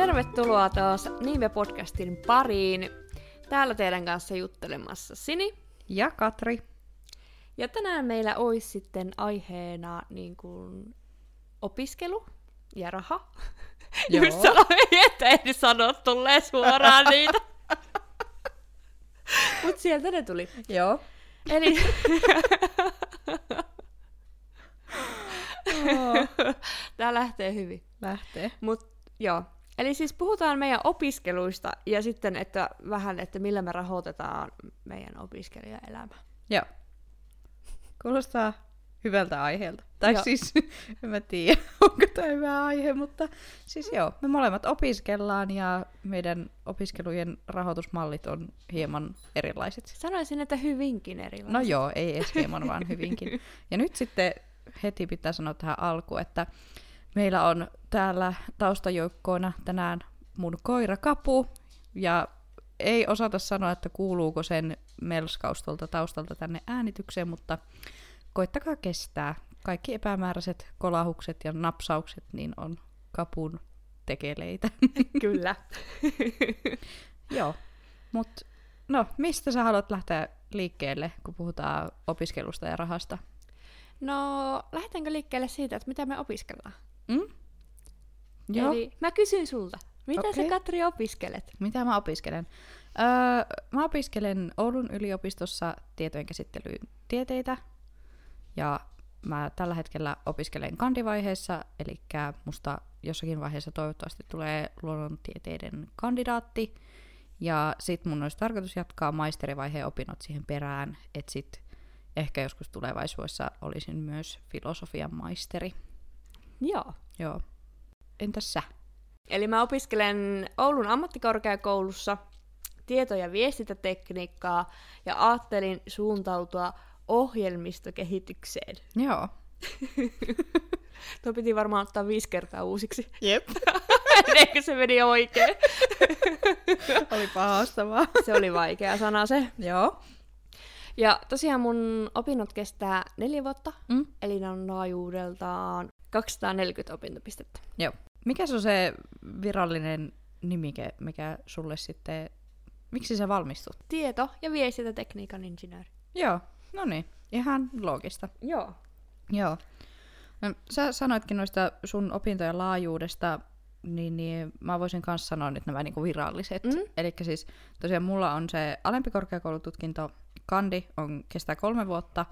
Tervetuloa taas Niive-podcastin pariin. Täällä teidän kanssa juttelemassa Sini. Ja Katri. Ja tänään meillä olisi sitten aiheena niin kuin, opiskelu ja raha. Joo. Just sanoin, että en sano tulee suoraan niitä. Mut sieltä ne tuli. Joo. Eli tää lähtee hyvin. Lähtee. Mut joo. Eli siis puhutaan meidän opiskeluista ja sitten että vähän, että millä me rahoitetaan meidän opiskelijaelämä. Joo. Kuulostaa hyvältä aiheelta. Tai Joo. siis, en mä tiedä, onko tämä hyvä aihe, mutta siis joo, me molemmat opiskellaan ja meidän opiskelujen rahoitusmallit on hieman erilaiset. Sanoisin, että hyvinkin erilaisia. No joo, ei edes hieman, vaan hyvinkin. Ja nyt sitten heti pitää sanoa tähän alkuun, että meillä on täällä taustajoukkoina tänään mun koira Kapu, ja ei osata sanoa, että kuuluuko sen melskaus tuolta taustalta tänne äänitykseen, mutta koittakaa kestää. Kaikki epämääräiset kolahukset ja napsaukset niin on Kapun tekeleitä. Kyllä. Joo, mutta no, mistä sä haluat lähteä liikkeelle, kun puhutaan opiskelusta ja rahasta? No, lähdetäänkö liikkeelle siitä, että mitä me opiskellaan? Mm? Joo. Eli mä kysyn sulta, mitä okay. sä. Katri opiskelet? Mitä mä opiskelen? Öö, mä opiskelen Oulun yliopistossa tietojenkäsittelyyn tieteitä. Ja mä tällä hetkellä opiskelen kandivaiheessa, eli musta jossakin vaiheessa toivottavasti tulee luonnontieteiden kandidaatti. Ja sit mun olisi tarkoitus jatkaa maisterivaiheen opinnot siihen perään, että sit ehkä joskus tulevaisuudessa olisin myös filosofian maisteri. Joo. Joo. Entäs sä? Eli mä opiskelen Oulun ammattikorkeakoulussa tieto- ja viestintätekniikkaa ja ajattelin suuntautua ohjelmistokehitykseen. Joo. Tuo piti varmaan ottaa viisi kertaa uusiksi. Jep. Eikö se meni oikein? Oli haastavaa. Se oli vaikea sana se. Joo. Ja tosiaan mun opinnot kestää neljä vuotta, Mm. eli ne on laajuudeltaan 240 opintopistettä. Joo. Mikä se on se virallinen nimike, mikä sulle sitten... Miksi sä valmistut? Tieto- ja viestintätekniikan insinööri. Joo, no niin. Ihan loogista. Joo. Joo. No, sä sanoitkin noista sun opintojen laajuudesta, niin, niin mä voisin kanssa sanoa nyt nämä niinku viralliset. Mm. Eli siis tosiaan mulla on se alempi korkeakoulututkinto, kandi on, kestää kolme vuotta,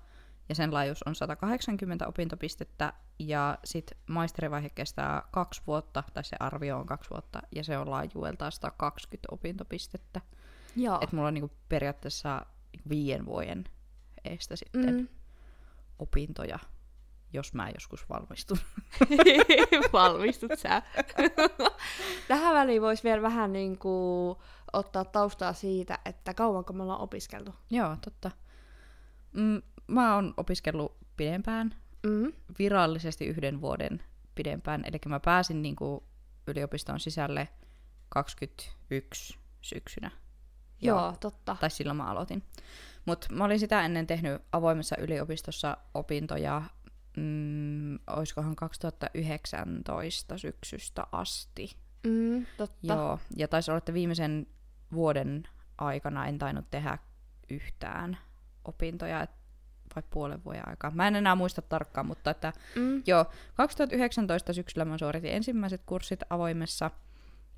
ja sen laajuus on 180 opintopistettä, ja sitten maisterivaihe kestää kaksi vuotta, tai se arvio on kaksi vuotta, ja se on laajuudeltaan 120 opintopistettä. Joo. Että mulla on niinku periaatteessa viiden vuoden eestä sitten Mm. opintoja, jos mä joskus valmistun. Valmistut sä. Tähän väliin voisi vielä vähän niin kuin ottaa taustaa siitä, että kauanko me ollaan opiskeltu. Joo, totta. Mm, mä oon opiskellut pidempään, Mm. virallisesti yhden vuoden pidempään, eli mä pääsin niinku yliopiston sisälle 21 syksynä. Joo, totta. Tai silloin mä aloitin. Mutta mä olin sitä ennen tehnyt avoimessa yliopistossa opintoja, mm, oiskohan 2019 syksystä asti. Mm, totta. Joo, ja taisi olla, että viimeisen vuoden aikana en tainnut tehdä yhtään opintoja, et- vai puolen vuoden aikaa. Mä en enää muista tarkkaan, mutta että Mm. joo, 2019 syksyllä mä suoritin ensimmäiset kurssit avoimessa,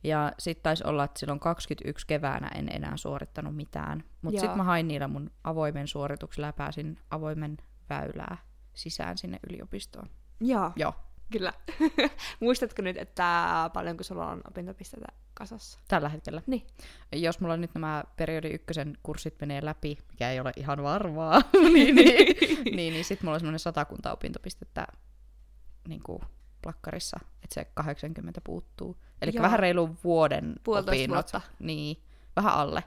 ja sitten taisi olla, että silloin 21 keväänä en enää suorittanut mitään. Mutta sitten mä hain niillä mun avoimen suorituksella ja pääsin avoimen väylää sisään sinne yliopistoon. Joo, Joo, kyllä. Muistatko nyt, että paljonko sulla on opintopisteitä kasassa? tällä hetkellä. Niin. jos mulla nyt nämä periodi ykkösen kurssit menee läpi, mikä ei ole ihan varmaa, niin, niin, niin, niin sitten mulla on semmoinen satakunta opintopistettä niin kuin plakkarissa, että se 80 puuttuu. Eli vähän reilu vuoden Puolitoista opinnot. vuotta. Niin, vähän alle.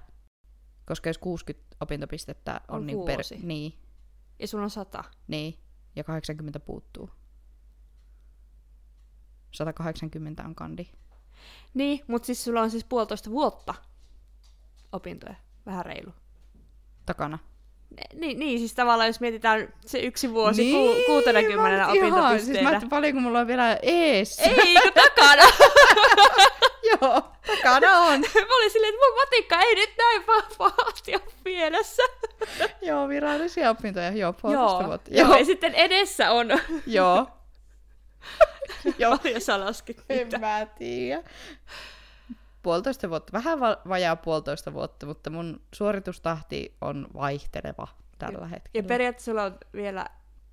Koska jos 60 opintopistettä on, On niin, vuosi. niin, Ja sulla on sata. niin, ja 80 puuttuu. 180 on kandi. Niin, mutta siis sulla on siis puolitoista vuotta opintoja. Vähän reilu. Takana. Niin, niin, siis tavallaan jos mietitään se yksi vuosi niin, ku, 60 mä- ihan, Siis mä ajattelin, paljonko mulla on vielä ees. Ei, kun takana! Joo, takana on. mä olin silleen, että mun matikka ei nyt näin pa- pahasti ole pielessä. Joo, virallisia opintoja, joo, puolitoista Joo. vuotta. Joo. ja sitten edessä on... Joo. Joo. Paljon sä laskit En niitä. mä tiedä. Puolitoista vuotta, vähän va- vajaa puolitoista vuotta, mutta mun suoritustahti on vaihteleva tällä Ja hetkellä. periaatteessa sulla on vielä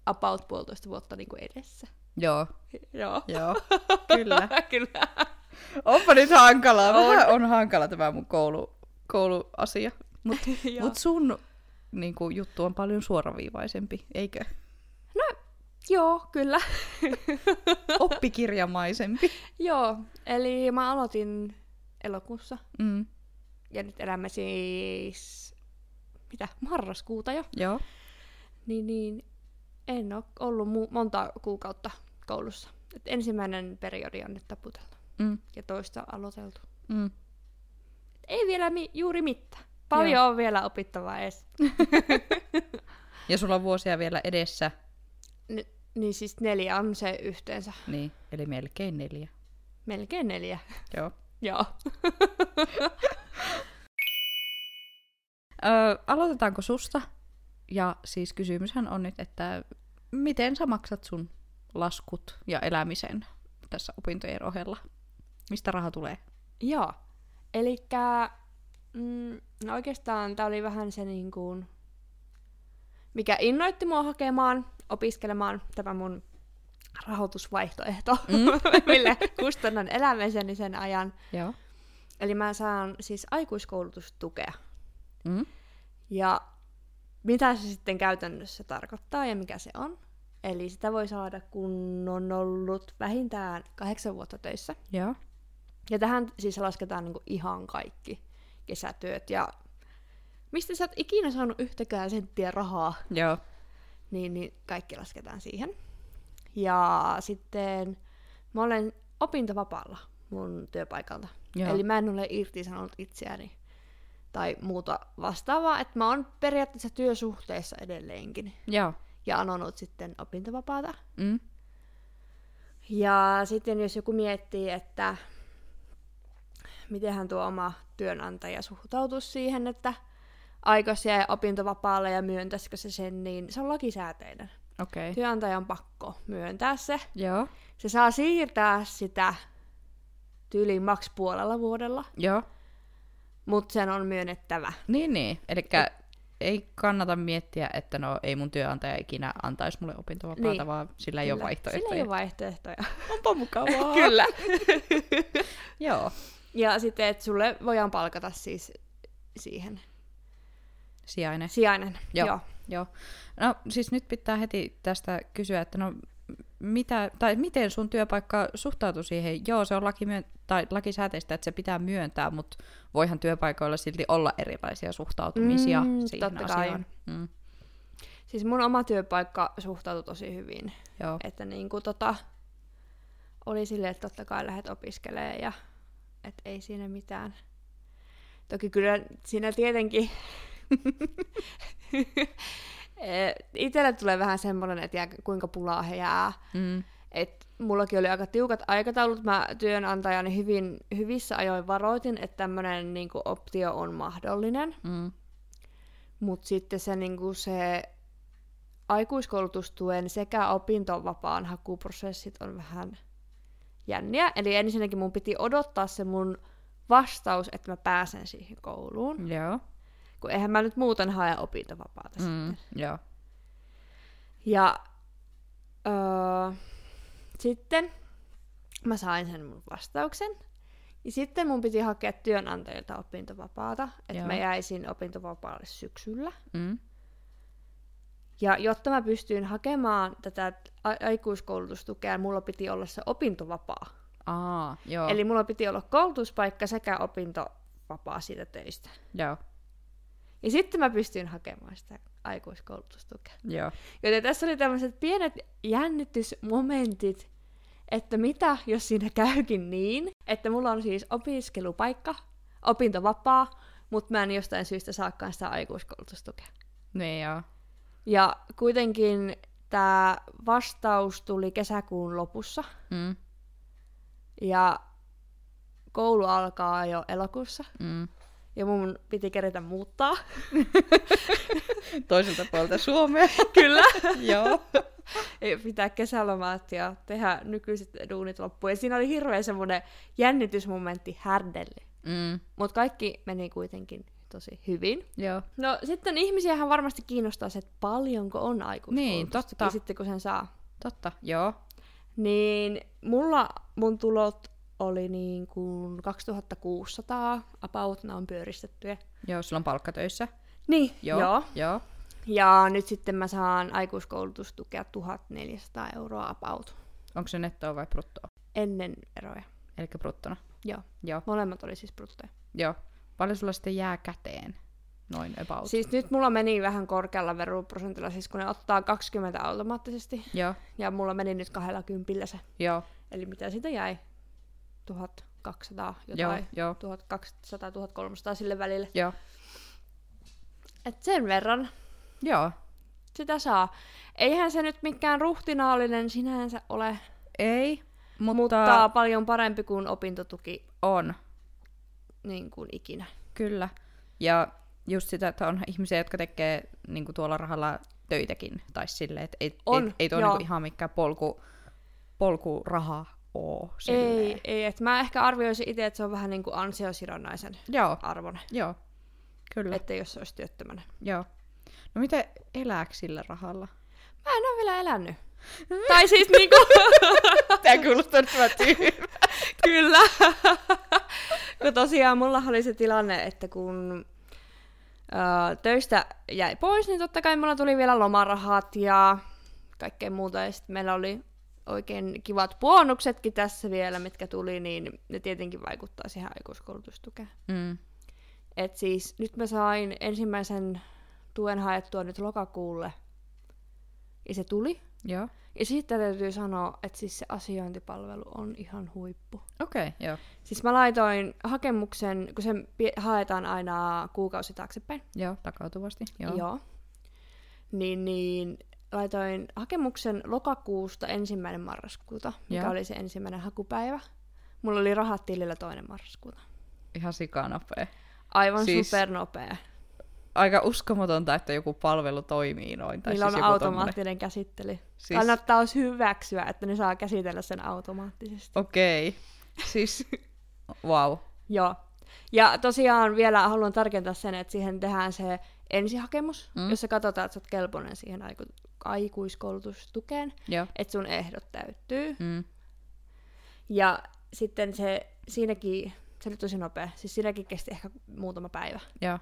about puolitoista vuotta niin kuin edessä. Joo, Joo. joo, kyllä. Kyllä. Onpa nyt hankalaa, vähän on hankala tämä mun koulu, kouluasia. Mutta mut sun niin kuin, juttu on paljon suoraviivaisempi, eikö? Joo, kyllä. Oppikirjamaisempi. Joo, eli mä aloitin elokuussa. Mm. Ja nyt elämme siis... Mitä? Marraskuuta jo. Joo, Niin, niin en ole ollut mu- monta kuukautta koulussa. Et ensimmäinen periodi on nyt taputeltu mm. ja toista aloiteltu. Mm. Et ei vielä mi- juuri mitään. Paljon Joo. on vielä opittavaa edes. Ja sulla on vuosia vielä edessä, niin siis neljä on se yhteensä. niin, eli melkein neljä. Melkein neljä. Joo. Joo. Öö, aloitetaanko susta? Ja siis kysymyshän on nyt, että miten sä maksat sun laskut ja elämisen tässä opintojen ohella? Mistä raha tulee? Joo. Elikkä, mm, no oikeastaan tää oli vähän se niin kuin, mikä innoitti mua hakemaan, opiskelemaan tämä mun rahoitusvaihtoehto, mm. millä kustannan elämiseni sen ajan. Joo. Eli mä saan siis aikuiskoulutustukea. Mm. Ja mitä se sitten käytännössä tarkoittaa ja mikä se on? Eli sitä voi saada, kun on ollut vähintään kahdeksan vuotta töissä. Joo. Ja tähän siis lasketaan niinku ihan kaikki kesätyöt. Ja mistä sä oot ikinä saanut yhtäkään senttiä rahaa, Joo. niin, niin kaikki lasketaan siihen. Ja sitten mä olen opintovapaalla mun työpaikalta. Joo. Eli mä en ole irtisanonut itseäni tai muuta vastaavaa, että mä oon periaatteessa työsuhteessa edelleenkin Joo. ja anonut sitten opintovapaata. Mm. Ja sitten jos joku miettii, että mitenhän tuo oma työnantaja suhtautuisi siihen, että aikoisi jää opintovapaalle ja myöntäisikö se sen, niin se on lakisääteinen. Okay. Työnantajan on pakko myöntää se. Joo. Se saa siirtää sitä tyyliin maks puolella vuodella, Joo. mutta sen on myönnettävä. Niin, niin. Eli ei kannata miettiä, että no ei mun työnantaja ikinä antaisi mulle opintovapaata, Niin. vaan sillä ei ole Kyllä. vaihtoehtoja. Sillä ei ole vaihtoehtoja. Onpa mukavaa. Kyllä. Joo. ja sitten, että sulle voidaan palkata siis siihen Sijainen. sijainen. Joo. Joo. Joo. No siis nyt pitää heti tästä kysyä, että no mitä, tai miten sun työpaikka suhtautuu siihen? Joo, se on laki myön- tai lakisääteistä, että se pitää myöntää, mutta voihan työpaikoilla silti olla erilaisia suhtautumisia Mm, siihen totta kai. asiaan. Mm, Siis mun oma työpaikka suhtautui tosi hyvin. joo. Että niinku tota, oli silleen, että totta kai lähdet opiskelemaan ja että ei siinä mitään. Toki kyllä siinä tietenkin Eh, itselle tulee vähän semmoinen, että jää, kuinka pulaa he jää. Mm, Et mullakin oli aika tiukat aikataulut. Mä työnantajani hyvin, hyvissä ajoin varoitin, että tämmöinen niinku, optio on mahdollinen. mm, Mutta sitten se, niinku, se aikuiskoulutustuen sekä opintovapaan hakuprosessit on vähän jänniä. Eli ensinnäkin mun piti odottaa se mun vastaus, että mä pääsen siihen kouluun. joo. Kun eihän mä nyt muuten hae opintovapaata Mm, sitten. joo. Ja öö, sitten mä sain sen mun vastauksen. Ja sitten mun piti hakea työnantajilta opintovapaata, että mä jäisin opintovapaalle syksyllä. Mm, Ja jotta mä pystyin hakemaan tätä aikuiskoulutustukea, mulla piti olla se opintovapaa. aa, joo. Eli mulla piti olla koulutuspaikka sekä opintovapaa siitä töistä. Joo, Ja sitten mä pystyin hakemaan sitä aikuiskoulutustukea. joo. Joten tässä oli tämmöiset pienet jännitysmomentit, että mitä jos siinä käykin niin, että mulla on siis opiskelupaikka, opintovapaa, mutta mä en jostain syystä saakaan sitä aikuiskoulutustukea. Niin joo. Ja kuitenkin tämä vastaus tuli kesäkuun lopussa, Mm, ja koulu alkaa jo elokuussa. Mm. Ja mun piti kerätä muuttaa. Toiselta puolelta Suomea. Kyllä. Joo. Ei pitää kesälomaat ja tehdä nykyiset duunit loppuun. Ja siinä oli hirveä semmoinen jännitysmomentti härdelle. Mm. Mutta kaikki meni kuitenkin tosi hyvin. Joo. No sitten ihmisiähän varmasti kiinnostaa se, että paljonko on aikuiskoulutusta. Niin, totta. sitten kun sen saa. Totta, joo. Niin mulla mun tulot oli niin kuin 2600 about, nämä on pyöristettyjä. Joo, sulla on palkkatöissä. Niin, Joo. joo. Joo. Ja nyt sitten mä saan aikuiskoulutustukea 1400 euroa about Onko se nettoa vai bruttoa? ennen eroja. Eli bruttona. Joo. Joo. Molemmat oli siis bruttoja. Joo. Paljon sulla sitten jää käteen? Noin about. Siis nyt mulla meni vähän korkealla veroprosentilla, siis kun ne ottaa 20 automaattisesti. Joo. Ja mulla meni nyt 20 se. Joo. Eli mitä siitä jäi? 1200 Joo. jotain. Joo. 1200-1300 sille välille. Joo. Et sen verran Joo. sitä saa. Eihän se nyt mikään ruhtinaallinen sinänsä ole, Ei, mutta, mutta paljon parempi kuin opintotuki on. niin kuin ikinä. Kyllä. Ja just sitä, että on ihmisiä, jotka tekee niin kuin tuolla rahalla töitäkin. Tai silleen, että ei, On, ei, ei tuo joo. niin ihan mikään polku, polkuraha oo. Silleen. Ei, ei että mä ehkä arvioisin itse, että se on vähän niin kuin ansiosidonnaisen Joo, arvoinen, joo. Kyllä, että jos se olisi työttömänä. joo. No miten elääkö sillä rahalla? Mä en ole vielä elänyt. tai siis niinku, Tämä kuulostaa nyt vähän kyllä. kun tosiaan mulla oli se tilanne, että kun ö, töistä jäi pois, niin totta kai mulla tuli vielä lomarahat ja kaikkea muuta. Ja sitten meillä oli oikein kivat puonuksetkin tässä vielä, mitkä tuli, niin ne tietenkin vaikuttaa siihen aikuiskoulutustukeen. Mm. Et siis nyt mä sain ensimmäisen tuen haettua nyt lokakuulle. Ja se tuli. Joo. Ja sitten täytyy sanoa, että siis se asiointipalvelu on ihan huippu. Okei, okay, joo. Siis mä laitoin hakemuksen, kun sen pie- haetaan aina kuukausi taaksepäin. Joo, takautuvasti. Joo. Joo. Niin, niin laitoin hakemuksen lokakuusta ensimmäinen marraskuuta, mikä Joo. oli se ensimmäinen hakupäivä. Mulla oli rahat tilillä toinen marraskuuta. Ihan sikanopea. Aivan Siis- supernopea. Aika uskomatonta, että joku palvelu toimii noin. Tai Niillä on siis joku automaattinen käsittely. Siis-. Kannattaa olisi hyväksyä, että ne saa käsitellä sen automaattisesti. Okei. Okay. Siis, wow. Joo. Ja tosiaan vielä haluan tarkentaa sen, että siihen tehdään se ensihakemus, mm. jossa katsotaan, että sä oot kelpoinen siihen aiku- aikuiskoulutustukeen, että sun ehdot täyttyy. Mm. Ja sitten se siinäkin, se oli tosi nopea, siis siinäkin kesti ehkä muutama päivä, Joo.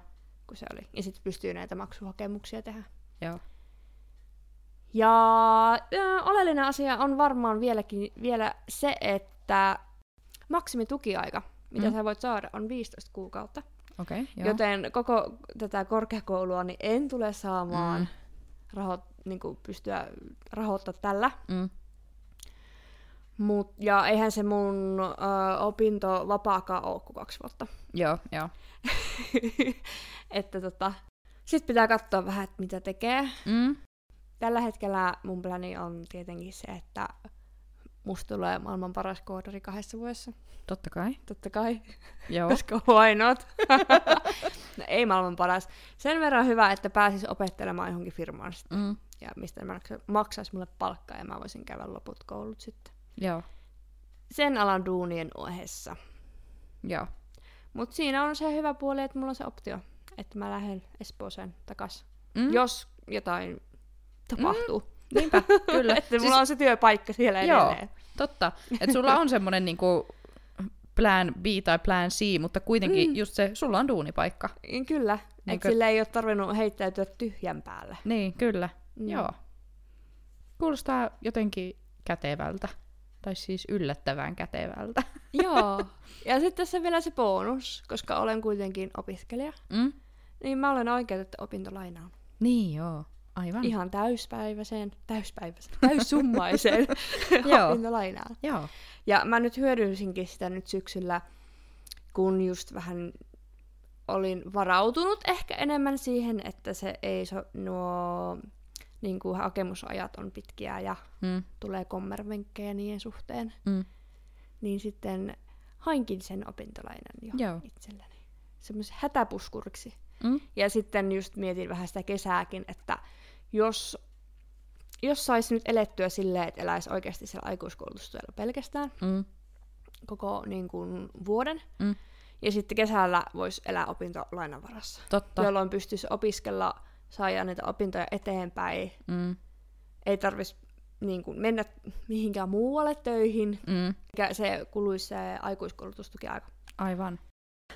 kun se oli. Ja sitten pystyy näitä maksuhakemuksia tehdä. Joo. Ja ö, oleellinen asia on varmaan vieläkin vielä se, että maksimitukiaika, mitä Mm. sä voit saada, on 15 kuukautta. Okay, joo. Joten koko tätä korkeakoulua niin en tule saamaan Mm. mm. Niin kuin pystyä rahoittaa tällä. Mm. Mut, ja eihän se mun ö, opinto vapaakaan ole kuin kaksi vuotta. Joo, joo. että tota, sit pitää katsoa vähän, että mitä tekee. Mm. Tällä hetkellä mun plani on tietenkin se, että musta tulee maailman paras koodari kahdessa vuodessa. Totta kai. Totta kai, Joo. koska why not? no, ei maailman paras. Sen verran hyvä, että pääsis opettelemaan johonkin firmaan sitten. Mm. Ja mistä ne maksa- maksaisi mulle palkkaa ja mä voisin käydä loput koulut sitten. Joo. Sen alan duunien ohessa. Joo. Mutta siinä on se hyvä puoli, että mulla on se optio, että mä lähden Espooseen takas. Mm. Mm. Jos jotain tapahtuu. Niinpä, kyllä. että mulla on se työpaikka siellä Joo. edelleen. Totta. Että sulla on semmonen niinku plan B tai plan C, mutta kuitenkin mm. Mm. just se, sulla on duunipaikka. Kyllä. Että sille ei ole tarvinnut heittäytyä tyhjän päälle. Niin, kyllä. Mm. Joo. Kuulostaa jotenkin kätevältä. Tai siis yllättävän kätevältä. Joo. Ja sitten tässä vielä se bonus, koska olen kuitenkin opiskelija. Mm? Niin mä olen oikeutettu opintolainaan. Niin joo, aivan. Ihan täyspäiväiseen, täyspäiväiseen, täyssummaiseen opintolainaan. Joo. Ja mä nyt hyödynsinkin sitä nyt syksyllä, kun just vähän olin varautunut ehkä enemmän siihen, että se ei so, nuo niin kuin hakemusajat on pitkiä ja Mm. tulee kommervenkkejä niiden suhteen. Mm. Niin sitten hainkin sen opintolainan jo Joo. itselleni. Semmoisen hätäpuskuriksi. Mm. Ja sitten just mietin vähän sitä kesääkin, että jos, jos saisi nyt elettyä silleen, että eläisi oikeasti siellä aikuiskoulutustuella pelkästään Mm. koko niin kuin, vuoden, Mm. ja sitten kesällä voisi elää opintolainan varassa, Totta. jolloin pystyisi opiskella, saada niitä opintoja eteenpäin, Mm. ei tarvitsisi niin kuin, mennä mihinkään muualle töihin, Mm. mikä se kuluisi se aikuiskoulutustuki aika. Aivan.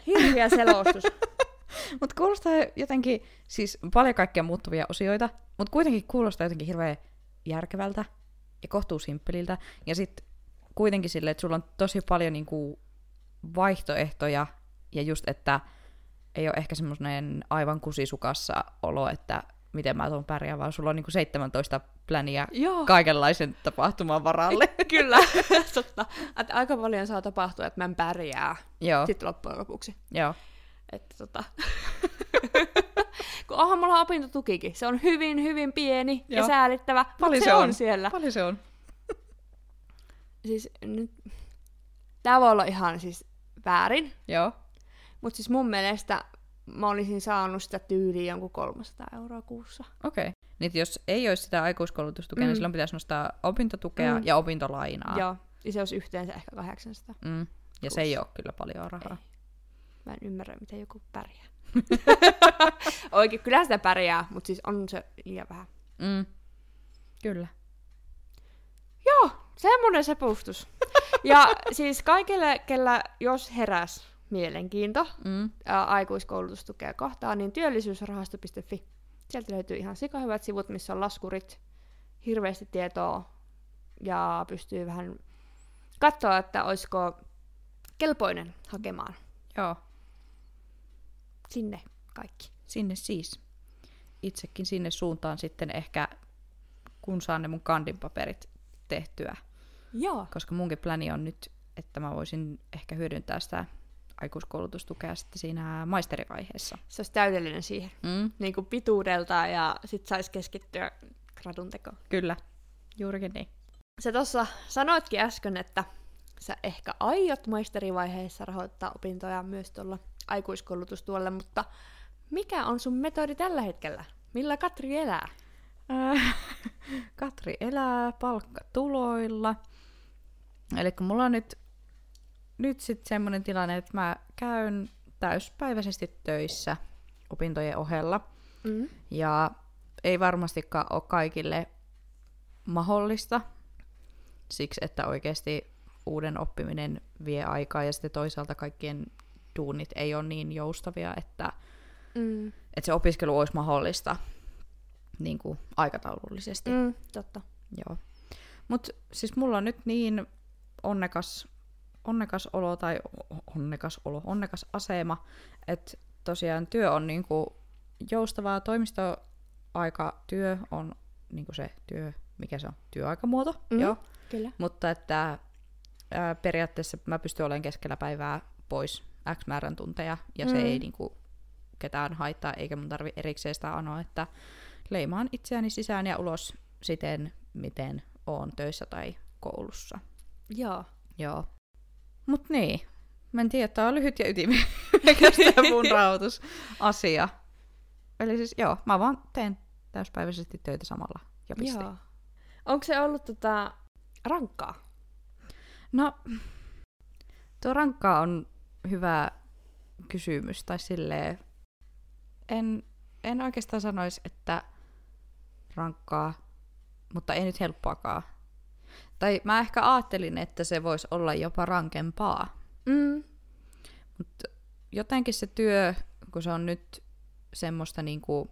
Hirviä selostus. Mutta kuulostaa jotenkin, siis paljon kaikkia muuttuvia osioita, mutta kuitenkin kuulostaa jotenkin hirveän järkevältä ja kohtuu simppeliltä. Ja sitten kuitenkin silleen, että sulla on tosi paljon niinku vaihtoehtoja ja just, että ei ole ehkä semmoinen aivan kusisukassa olo, että miten mä tuon pärjää, vaan sulla on niinku 17 pläniä Joo. kaikenlaisen tapahtuman varalle. Kyllä, totta. Että aika paljon saa tapahtua, että mä en pärjää Joo, sitten loppujen lopuksi. joo. Että tota... Kun onhan mulla opintotukikin. Se on hyvin, hyvin pieni ja Joo. säälittävä, mutta Paljon se, se on. on? siellä. Paljon se on? Siis nyt... Tää voi olla ihan siis väärin, Joo. Mutta siis mun mielestä mä olisin saanut sitä tyyliin jonkun 300 euroa kuussa. Okei. Okay. Niin jos ei olisi sitä aikuiskoulutustukea, mm. Mm. niin silloin pitäisi nostaa opintotukea Mm. ja opintolainaa. Joo, ja se olisi yhteensä ehkä 800. Mm. Ja se ei ole kyllä paljon rahaa. Ei. Mä en ymmärrä, miten joku pärjää. Oikein, kyllä sitä pärjää, mutta siis on se liian vähän. Mm. Kyllä. Joo, semmonen se pustus. Ja siis kaikille, kellä jos heräs mielenkiinto Mm. ää, aikuiskoulutustukea kohtaan, niin työllisyysrahasto.fi. Sieltä löytyy ihan sikahyvät sivut, missä on laskurit, hirveästi tietoa ja pystyy vähän katsoa, että olisiko kelpoinen hakemaan Joo. sinne kaikki. Sinne siis. Itsekin sinne suuntaan sitten ehkä, kun saan ne mun kandinpaperit tehtyä. Joo. Koska munkin pläni on nyt, että mä voisin ehkä hyödyntää sitä aikuiskoulutustukea sitten siinä maisterivaiheessa. Se olisi täydellinen siihen. Mm. Niin kuin pituudelta ja sit saisi keskittyä gradun tekoon. Kyllä. Juurikin niin. Sä tuossa sanoitkin äsken, että sä ehkä aiot maisterivaiheessa rahoittaa opintoja myös tuolla aikuiskoulutustuolle, mutta mikä on sun metodi tällä hetkellä? Millä Katri elää? Äh, Katri elää palkkatuloilla. Eli mulla on nyt, nyt sitten semmoinen tilanne, että mä käyn täyspäiväisesti töissä opintojen ohella. Mm. Ja ei varmastikaan ole kaikille mahdollista, siksi että oikeasti uuden oppiminen vie aikaa ja sitten toisaalta kaikkien duunit ei ole niin joustavia, että, Mm. että se opiskelu olisi mahdollista niin kuin aikataulullisesti. Mm, totta. Joo. Mutta siis mulla on nyt niin onnekas, onnekas olo tai onnekas olo, onnekas asema, että tosiaan työ on niinku joustavaa. Toimistoaikatyö on niinku se työ, mikä se on, työaikamuoto. Mm. Joo. Kyllä. Mutta että ää, periaatteessa mä pystyn olemaan keskellä päivää pois X määrän tunteja, ja se Mm. ei niinku ketään haittaa, eikä mun tarvi erikseen sitä anoa, että leimaan itseäni sisään ja ulos siten, miten oon töissä tai koulussa. Joo. Joo. Mut niin, mä en tiedä, tää on lyhyt ja ytimekäs tää mun rahoitusasia. Eli siis joo, mä vaan teen täyspäiväisesti töitä samalla ja piste. Joo. Onko se ollut tota rankkaa? No, tuo rankkaa on hyvä kysymys, tai silleen, en, en oikeastaan sanoisi, että rankkaa, mutta ei nyt helppoakaan. Tai mä ehkä ajattelin, että se voisi olla jopa rankempaa. Mm. Mutta jotenkin se työ, kun se on nyt semmoista niinku,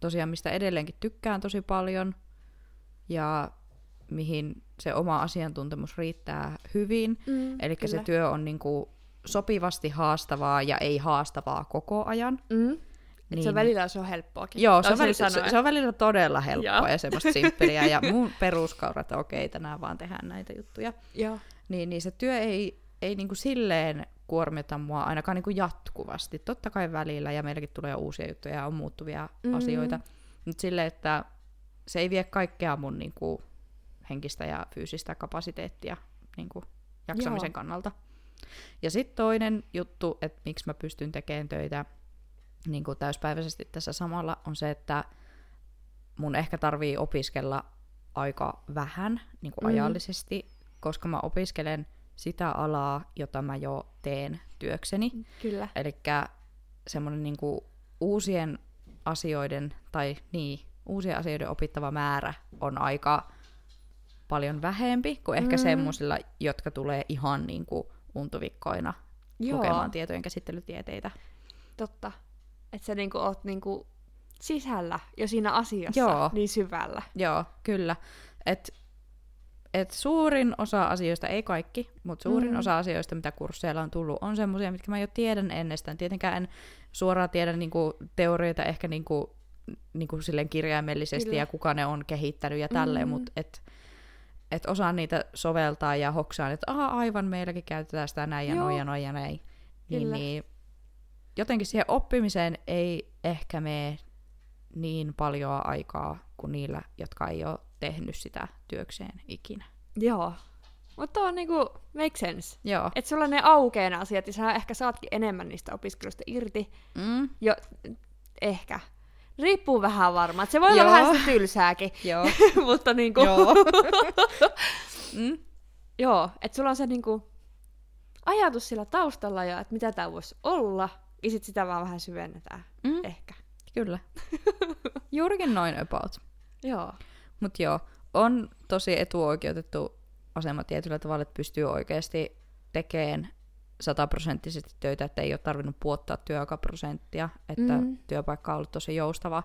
tosiaan mistä edelleenkin tykkään tosi paljon, ja mihin se oma asiantuntemus riittää hyvin, Mm, Eli se työ on niinku sopivasti haastavaa ja ei haastavaa koko ajan. Mm. Niin. Se on välillä se on helppoakin. Joo, se on, välillä, se, se on välillä todella helppoa Joo. ja semmoista simppeliä. Ja mun peruskaura, että okei, tänään vaan tehdään näitä juttuja. Joo. Niin, niin se työ ei, ei niinku silleen kuormita mua ainakaan niinku jatkuvasti. Totta kai välillä ja meilläkin tulee uusia juttuja ja on muuttuvia Mm. mm. asioita. Mutta silleen, että se ei vie kaikkea mun niinku henkistä ja fyysistä kapasiteettia niinku jaksamisen Joo. kannalta. Ja sitten toinen juttu, että miksi mä pystyn tekemään töitä niin kuin täyspäiväisesti tässä samalla, on se, että mun ehkä tarvii opiskella aika vähän niin kuin Mm. ajallisesti, koska mä opiskelen sitä alaa, jota mä jo teen työkseni. Kyllä. Eli semmoinen niinku uusien asioiden, tai niin, uusien asioiden opittava määrä on aika paljon vähempi kuin ehkä Mm. mm. semmoisilla, jotka tulee ihan niinku untuvikkoina Joo, lukemaan tietojen käsittelytieteitä. totta. Että sä niinku oot niinku sisällä jo siinä asiassa Joo. niin syvällä. Joo, kyllä. Et, et suurin osa asioista, ei kaikki, mutta suurin Mm. osa asioista, mitä kursseilla on tullut, on semmoisia, mitkä mä jo tiedän ennestään. Tietenkään en suoraan tiedä niinku, teorioita ehkä niinku, niinku silleen kirjaimellisesti Kyllä. ja kuka ne on kehittänyt ja tälleen, Mm. mutta et, et osaan niitä soveltaa ja hoksaan, että aivan meilläkin käytetään sitä näin ja noin ja noin ja näin. Niin, niin, jotenkin siihen oppimiseen ei ehkä mene niin paljon aikaa kuin niillä, jotka ei ole tehnyt sitä työkseen ikinä. Joo. Mutta on niinku, make sense. Joo. Että sulla ne aukeaa ne asiat ja sä ehkä saatkin enemmän niistä opiskelusta irti. Mm, Jo, ehkä. Riippuu vähän varmaan. Se voi olla Joo. vähän sitä tylsääkin. joo. mutta niinku, joo. mm, joo, että sulla on se niinku ajatus sillä taustalla ja että mitä tää voisi olla. Ja sit sitä vaan vähän syvennetään. mm, Ehkä. kyllä. Juurikin noin about. Joo. Mutta joo, on tosi etuoikeutettu asema tietyllä tavalla, että pystyy oikeasti tekemään sataprosenttisesti töitä, että ei ole tarvinnut puottaa työaikaprosenttia, että Mm. työpaikka on ollut tosi joustava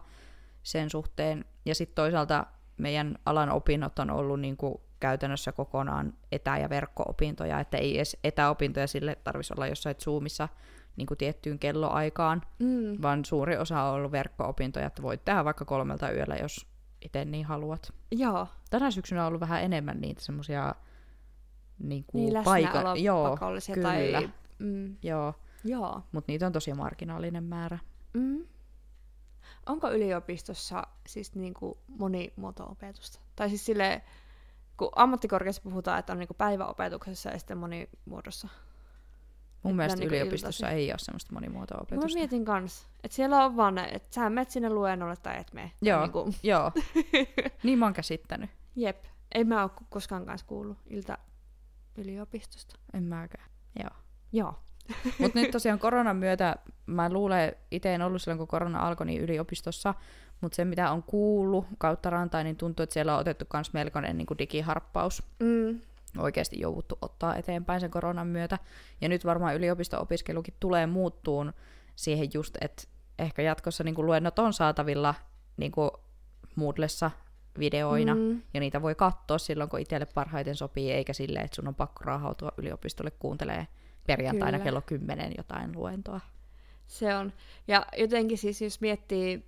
sen suhteen. Ja sitten toisaalta meidän alan opinnot on ollut niinku käytännössä kokonaan etä- ja verkko-opintoja, että ei edes etäopintoja sille tarvitsisi olla jossain Zoomissa niinku tiettyyn kelloaikaan, Mm. vaan suuri osa on ollut verkko-opintoja, että voit tehdä vaikka kolmelta yöllä, jos itse niin haluat. Joo. Tänä syksynä on ollut vähän enemmän niitä semmoisia niinku Niin paika- läsnäolo Joo, pakollisia kyllä. tai... Mm. joo, Joo. mutta niitä on tosi marginaalinen määrä. Mm. Onko yliopistossa siis niinku monimuoto-opetusta? Tai siis silleen, kun ammattikorkeassa puhutaan, että on niinku päiväopetuksessa ja sitten monimuodossa. Mun mielestä niinku yliopistossa ei ole semmoista Mä monimuoto-opetusta. mietin kans, että siellä on vaan että sä menet sinne luennolle tai et mene. Joo. Niinku, Joo, niin mä oon käsittänyt. jep. Ei mä oo koskaan kanssa kuullut ilta yliopistosta. En mäkään. Joo. Joo. Mutta nyt tosiaan koronan myötä, mä luulen, itse en ollut silloin kun korona alkoi niin yliopistossa, mutta se mitä on kuullut kautta rantain, niin tuntuu, että siellä on otettu myös melkoinen niin kuin digiharppaus. Mm. Oikeasti jouduttu ottaa eteenpäin sen koronan myötä. Ja nyt varmaan yliopisto-opiskelukin tulee muuttuun siihen just, että ehkä jatkossa niin kuin luennot on saatavilla niin kuin Moodlessa videoina, mm. Ja niitä voi katsoa silloin, kun itselle parhaiten sopii, eikä silleen, että sun on pakko raahautua yliopistolle kuuntelee perjantaina Kyllä. kello 10 jotain luentoa. Se on. Ja jotenkin siis, jos miettii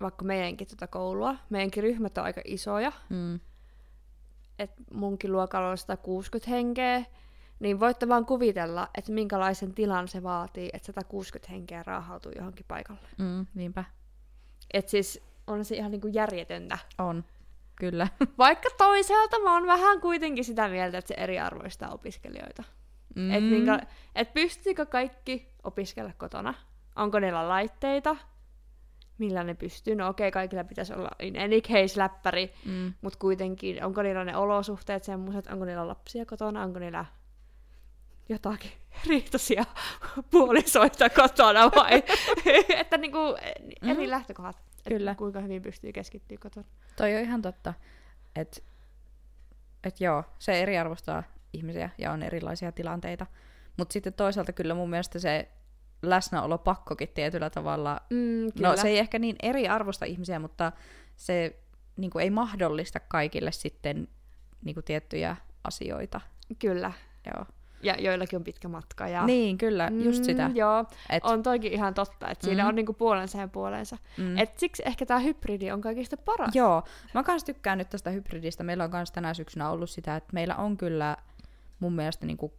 vaikka meidänkin tuota koulua, meidänkin ryhmät on aika isoja, Mm. Että munkin luokalla on 160 henkeä, niin voitte vaan kuvitella, että minkälaisen tilan se vaatii, että 160 henkeä raahautuu johonkin paikalle. Mm, niinpä. Et siis on se ihan niinku järjetöntä. On. Kyllä. Vaikka toisaalta mä oon vähän kuitenkin sitä mieltä, että se eriarvoistaa opiskelijoita. Mm. Et, minkä, et pystyykö kaikki opiskella kotona? Onko niillä laitteita? Millä ne pystyy? No okei, kaikilla pitäisi olla in any case läppäri, Mm. mutta kuitenkin, onko niillä ne olosuhteet semmoiset, onko niillä lapsia kotona, onko niillä jotakin riitosia puolisoita kotona vai? että niinku eri Mm. lähtökohdat, että Kyllä. kuinka hyvin pystyy keskittyä kotona. Toi on ihan totta. Että et joo, se eriarvostaa ihmisiä ja on erilaisia tilanteita. Mutta sitten toisaalta kyllä mun mielestä se läsnäolo pakkokin tietyllä tavalla, Mm, kyllä. no se ei ehkä niin eriarvosta ihmisiä, mutta se niin ei mahdollista kaikille sitten niin tiettyjä asioita. Kyllä. Joo. Ja joillakin on pitkä matka. Ja... Niin, kyllä, just sitä. Mm, joo, Et, on toikin ihan totta, että siinä Mm. on niinku puolensa ja puolensa. mm. Et siksi ehkä tämä hybridi on kaikista paras. Joo, mä kans tykkään nyt tästä hybridistä. Meillä on kans tänä syksynä ollut sitä, että meillä on kyllä mun mielestä niinku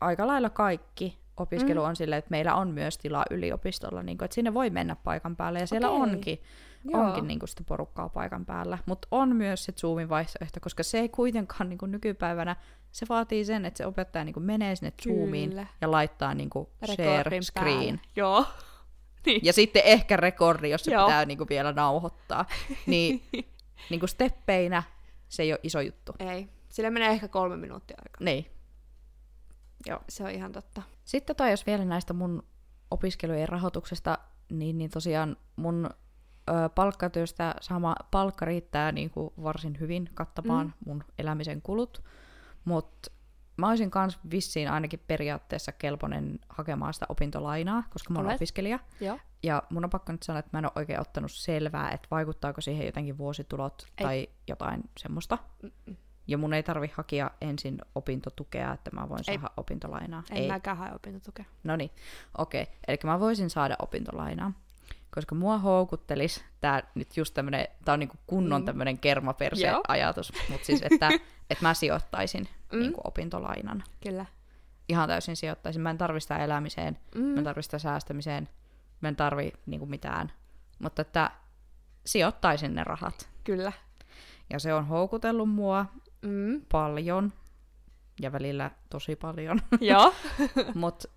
aika lailla kaikki opiskelu mm. on silleen, että meillä on myös tilaa yliopistolla, niin kuin, että sinne voi mennä paikan päälle, ja siellä Okei. onkin, Joo. onkin niin kuin sitä porukkaa paikan päällä. Mutta on myös se Zoomin vaihtoehto, koska se ei kuitenkaan niin kuin nykypäivänä, se vaatii sen, että se opettaja niin kuin menee sinne Zoomiin Kyllä. ja laittaa niin kuin share screen. Joo. niin. Ja sitten ehkä rekordi, jos se Joo. pitää niin kuin vielä nauhoittaa. Niin, niin kuin steppeinä se ei ole iso juttu. Ei. Sillä menee ehkä kolme minuuttia aikaa. Niin. Joo. Se on ihan totta. Sitten tai jos vielä näistä mun opiskelujen rahoituksesta, niin, niin tosiaan mun ö, palkkatyöstä sama palkka riittää niin kuin varsin hyvin kattamaan mm. mun elämisen kulut, mutta mä olisin kans vissiin ainakin periaatteessa kelpoinen hakemaan sitä opintolainaa, koska mä oon Olet. opiskelija. Joo. Ja mun on pakko nyt sanoa, että mä en ole oikein ottanut selvää, että vaikuttaako siihen jotenkin vuositulot Ei. tai jotain semmoista. Mm-mm. Ja mun ei tarvi hakea ensin opintotukea, että mä voin Ei. saada opintolainaa. En ei. mäkään hae opintotukea. No niin, okei. Eli mä voisin saada opintolainaa, koska mua houkuttelis, tää nyt just tämmönen, tää on niinku kunnon Mm. tämmönen kermaperse-ajatus, mutta siis, että, että mä sijoittaisin Mm. niinku opintolainan. Kyllä. Ihan täysin sijoittaisin. Mä en tarvi sitä elämiseen, mä en Mm. tarvi sitä säästämiseen, mä en tarvi niinku mitään. Mutta että sijoittaisin ne rahat. Kyllä. Ja se on houkutellut mua Mm. paljon, ja välillä tosi paljon. Joo. Mutta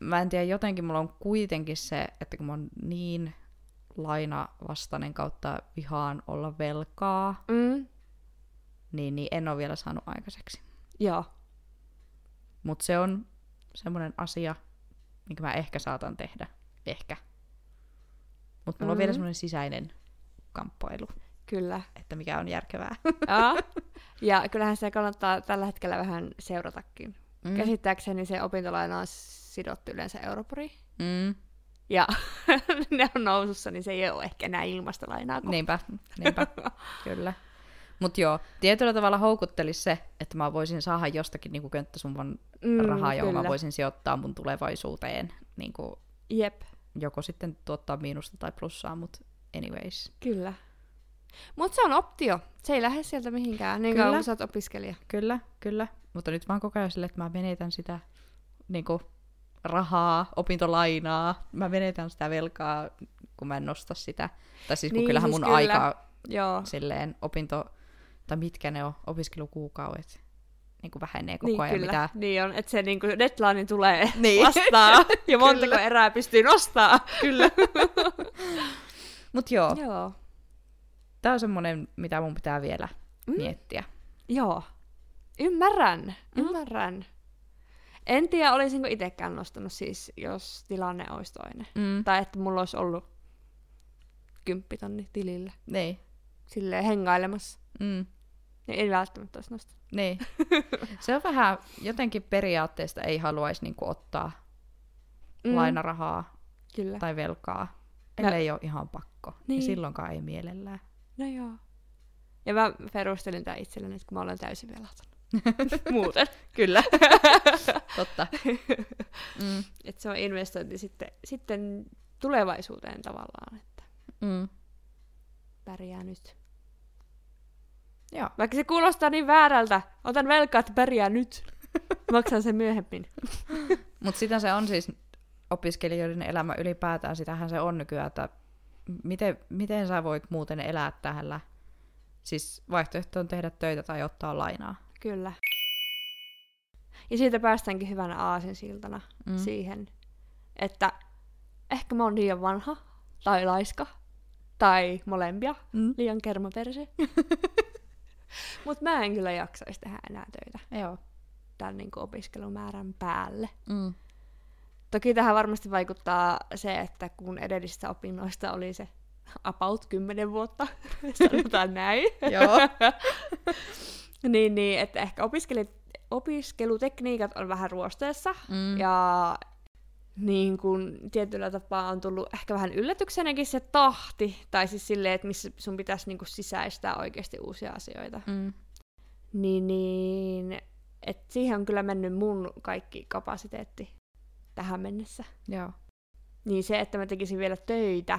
mä en tiedä, jotenkin mulla on kuitenkin se, että kun mä oon niin lainavastainen kautta vihaan olla velkaa, Mm. niin, niin en ole vielä saanut aikaiseksi. Joo. Mutta se on semmoinen asia, minkä mä ehkä saatan tehdä. Ehkä. Mutta mulla mm. on vielä Mhm. semmoinen sisäinen kamppailu, Kyllä. että mikä on järkevää. Aa. Ja kyllähän se kannattaa tällä hetkellä vähän seuratakin. Mm. Käsittääkseni se opintolaina on sidottu yleensä Europoriin. Mm. Ja ne on nousussa, niin se ei ole ehkä enää ilmastolainaa. Kun... Niinpä, niinpä, kyllä. Mutta joo, tietyllä tavalla houkuttelisi se, että mä voisin saada jostakin niinku könttäsumman Mm, rahaa, jonka mä voisin sijoittaa mun tulevaisuuteen. Niinku, Jep, joko sitten tuottaa miinusta tai plussaa, mutta anyways. kyllä. Mutta se on optio. Se ei lähde sieltä mihinkään, niin Kyllä. kauan kun sä oot opiskelija. Kyllä, kyllä. Mutta nyt vaan koko ajan sille, että mä menetän sitä niinku, rahaa, opintolainaa. Mä menetän sitä velkaa, kun mä en nosta sitä. Tai siis kun Niin, kyllähän siis mun kyllä. aika Joo. silleen opinto, tai mitkä ne on, opiskelukuukaudet, niin kuin vähenee koko Niin ajan. kyllä, Mitä... niin on, että se niinku deadline tulee Niin. vastaan, ja montako erää pystyy nostaa. Kyllä. Mut joo, Joo. Tää on semmonen, mitä mun pitää vielä Mm. miettiä. Joo. Ymmärrän, Mm. ymmärrän. En tiedä, olisinko itsekään nostanut siis, jos tilanne olisi toinen. Mm. Tai että mulla olisi ollut kymppitonni tilillä. Niin. Silleen hengailemassa. Mm. Niin ei välttämättä olisi nostanut. Niin. Se on vähän, jotenkin periaatteesta ei haluaisi niinku ottaa mm. lainarahaa Kyllä. tai velkaa, ellei ole ihan pakko. Niin. Ja silloinkaan ei mielellään. No joo. Ja mä perustelin tää itselleni, että kun mä olen täysin velaton. Muuten. Kyllä. Totta. Mm. Että se on investointi sitten, sitten tulevaisuuteen tavallaan, että Mm. pärjää nyt. Joo. Vaikka se kuulostaa niin väärältä, otan velkaa, että pärjää nyt. Maksan sen myöhemmin. Mutta sitä se on siis opiskelijoiden elämä ylipäätään, sitähän se on nykyään, että miten, miten sä voit muuten elää tällä. Siis vaihtoehto on tehdä töitä tai ottaa lainaa. Kyllä. Ja siitä päästäänkin hyvänä aasinsiltana Mm. siihen, että ehkä mä oon liian vanha, tai laiska, tai molempia, Mm. liian kermaperse. Mutta mä en kyllä jaksaisi tehdä enää töitä Joo. tämän niin opiskelumäärän päälle. Mm. Toki tähän varmasti vaikuttaa se, että kun edellisistä opinnoista oli se about 10 vuotta, sanotaan näin, Joo. niin, niin, että ehkä opiskelit, opiskelutekniikat on vähän ruosteessa, Mm. ja niin kun tietyllä tapaa on tullut ehkä vähän yllätyksenäkin se tahti, tai siis silleen, että missä sun pitäisi niin sisäistää oikeasti uusia asioita. Mm. Niin, niin et siihen on kyllä mennyt mun kaikki kapasiteetti tähän mennessä. Joo. Niin se, että mä tekisin vielä töitä,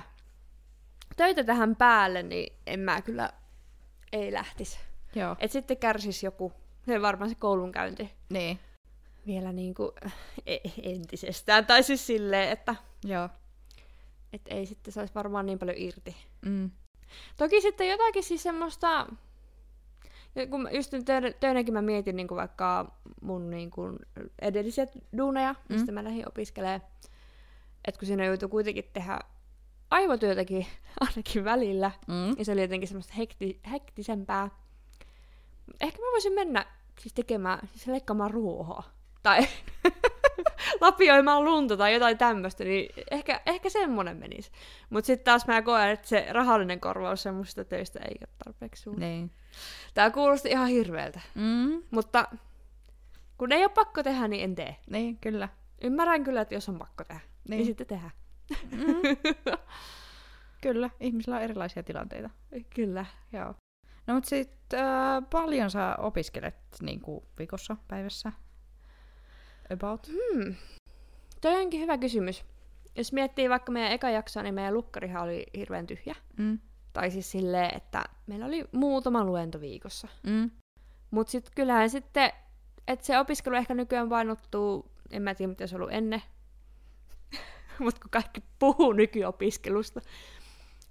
töitä tähän päälle, niin en mä kyllä ei lähtisi. Joo. Et sitten kärsis joku, se varmaan se koulunkäynti. Niin. vielä niinku e- entisestään. Tai siis silleen, että Joo. et ei sitten saisi varmaan niin paljon irti. Mm. Toki sitten jotakin siis semmoista, kun just nyt töiden- töinäkin mä mietin niin kuin vaikka mun niin kuin edellisiä duuneja, Mm. mistä mä lähdin opiskelemaan, että kun siinä joutui kuitenkin tehdä aivotyötäkin ainakin välillä, Mm. ja se oli jotenkin semmoista hekti, hektisempää. Ehkä mä voisin mennä siis tekemään, siis leikkaamaan ruohoa. Tai lapioimaan lunta tai jotain tämmöistä, niin ehkä, ehkä semmonen menisi. Mutta sitten taas mä koen, että se rahallinen korvaus semmoisista töistä ei ole tarpeeksi suuri. Niin. Tää kuulosti ihan hirveältä. Mm. Mutta kun ei ole pakko tehdä, niin en tee. Niin, kyllä. Ymmärrän kyllä, että jos on pakko tehdä, niin, Niin. niin sitten tehdään. Mm. kyllä, ihmisillä on erilaisia tilanteita. Kyllä. Joo. No mut sit äh, paljon sä opiskelet niinku viikossa, päivässä? About? Hmm. Toi onkin hyvä kysymys. Jos miettii vaikka meidän eka jaksoa, niin meidän lukkarihan oli hirveän tyhjä. Mm. Tai siis silleen, että meillä oli muutama luento viikossa. Mm. Mutta sitten kyllähän sitten, että se opiskelu ehkä nykyään painottuu, en mä tiedä mitä se on ollut ennen, mutta kun kaikki puhuu nykyopiskelusta,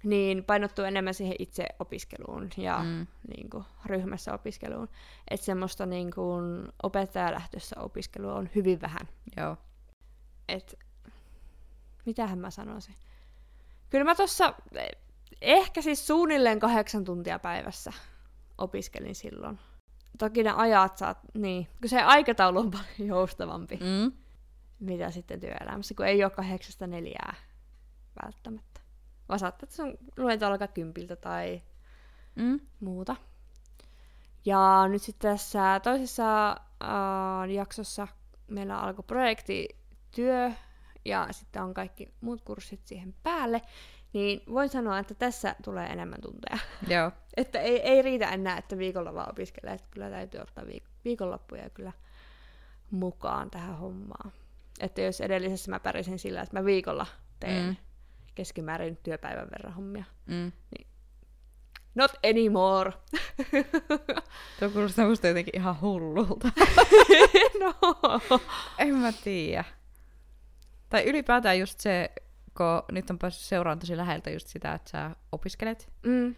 niin painottuu enemmän siihen itse opiskeluun ja mm. Niin kuin, ryhmässä opiskeluun. Että semmoista niin kuin, opettajalähtöistä opiskelua on hyvin vähän. Joo. Et, mitähän mä sanoisin? Kyllä mä tossa ehkä siis suunnilleen kahdeksan tuntia päivässä opiskelin silloin. Toki ne ajat saat, niin, kun se aikataulu on paljon joustavampi. Mm. mitä sitten työelämässä, kun ei ole kahdeksasta neljää välttämättä. Vaan saattaa, että sun luento alkaa kympiltä tai Mm. muuta. Ja nyt sitten tässä toisessa äh, jaksossa meillä alkoi projektityö ja sitten on kaikki muut kurssit siihen päälle, niin voin sanoa, että tässä tulee enemmän tunteja. Joo. Että ei, ei riitä enää, että viikolla vaan opiskelee, että kyllä täytyy ottaa viik- viikonloppuja kyllä mukaan tähän hommaan. Että jos edellisessä mä pärjäsin sillä, että mä viikolla teen Mm. Keskimäärin työpäivän verran hommia. Mm. Not anymore. Tuo kuulostaa musta jotenkin ihan hullulta. no. en mä tiedä. Tai ylipäätään just se, kun nyt on päässyt seuraamaan tosi läheltä just sitä, että sä opiskelet. Mm.